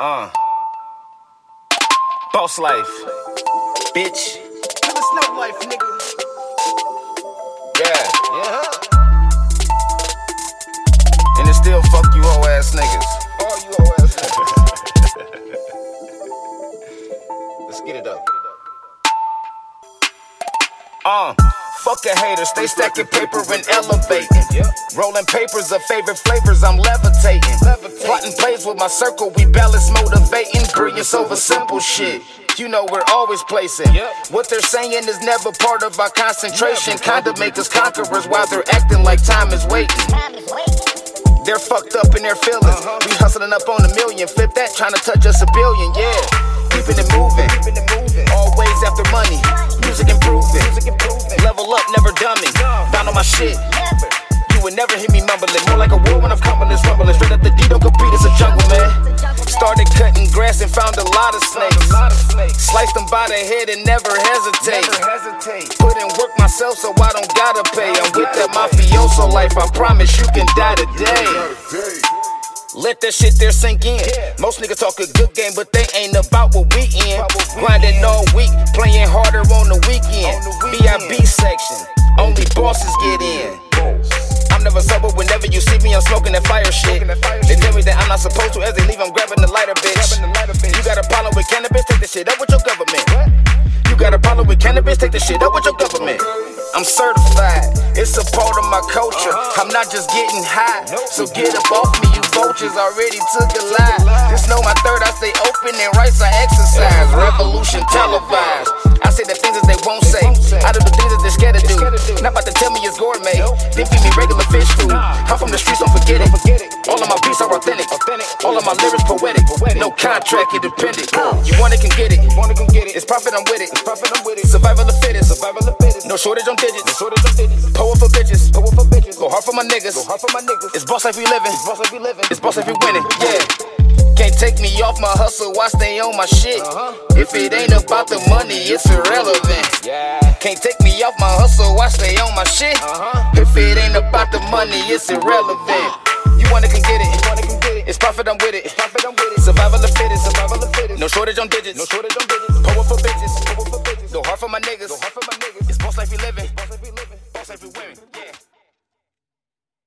Uh. Boss life. Bitch. Live a snow life, nigga. Yeah. Yeah. And it still fuck you hoe ass niggas. All you old ass niggas. Let's get it up. Uh. Fuck a hater, stay stacking paper and elevating. Rolling papers of favorite flavors, I'm levitating. Plotting plays with my circle, we balance motivating. Brilliance over simple shit. You know we're always placing. What they're saying is never part of our concentration. Kinda make us conquerors while they're acting like time is waiting. They're fucked up in their feelings. We hustling up on a million. Flip that, trying to touch us a billion. Yeah. Keeping it moving. On my shit. Never. You would never hear me mumbling. More like a war when I'm coming, it's rumbling. Straight up the D, don't compete, it's a jungle, man. Started cutting grass and found a lot of snakes. a lot of snakes. Sliced them by the head and never hesitate. Put in work myself so I don't gotta pay. I'm with that mafioso life, I promise you can die today. Let that shit there sink in. Most niggas talk a good game, but they ain't about what we in. About what we Grinding all week, bosses get in. I'm never sober whenever you see me, I'm smoking that fire shit. Smoking that fire they tell me that I'm not supposed to, as they leave, I'm grabbing the lighter, bitch. Grabbing the lighter, bitch. You got a problem with cannabis, take the shit up with your government. You got a problem with cannabis, take the shit up with your government. I'm certified, it's a part of my culture. Uh-huh. I'm not just getting high, so get up off me, you vultures already took a lie. lie. Just know my third, I stay open and rights I exercise. Revolution televised. I say the things that they won't say. I do the things that they're scared to do. Scared to do. Not about to tell me it's gourmet. Then feed me regular fish food. I'm from the streets, don't forget it. Don't forget it. All of my beats are authentic. Authentic. All of my lyrics poetic. No contract, independent. You want it, can get it. Wanna come get it? It's profit, I'm with it. profit, I'm with it. Survival of fittest. Survival of fittest. No shortage on digits. Short of them digits. Power for bitches. Power for bitches. Go hard for my niggas. Go hard for my niggas. It's boss life we living. boss like we living. It's boss life we winning. Yeah. Can't take me off my hustle. I stay on my shit. Uh-huh. If it ain't about the money, it's irrelevant. Can't take me off my hustle. I stay on my shit. Uh-huh. If it ain't about the money, it's irrelevant. You wanna come get it? Wanna come get it? It's profit, I'm with it. It's profit, I'm with it. Survival of fittest. Survival of fittest. No shortage on digits. No shortage on digits. Power for bitches. Power for bitches. Go hard for my niggas. Go hard for my niggas.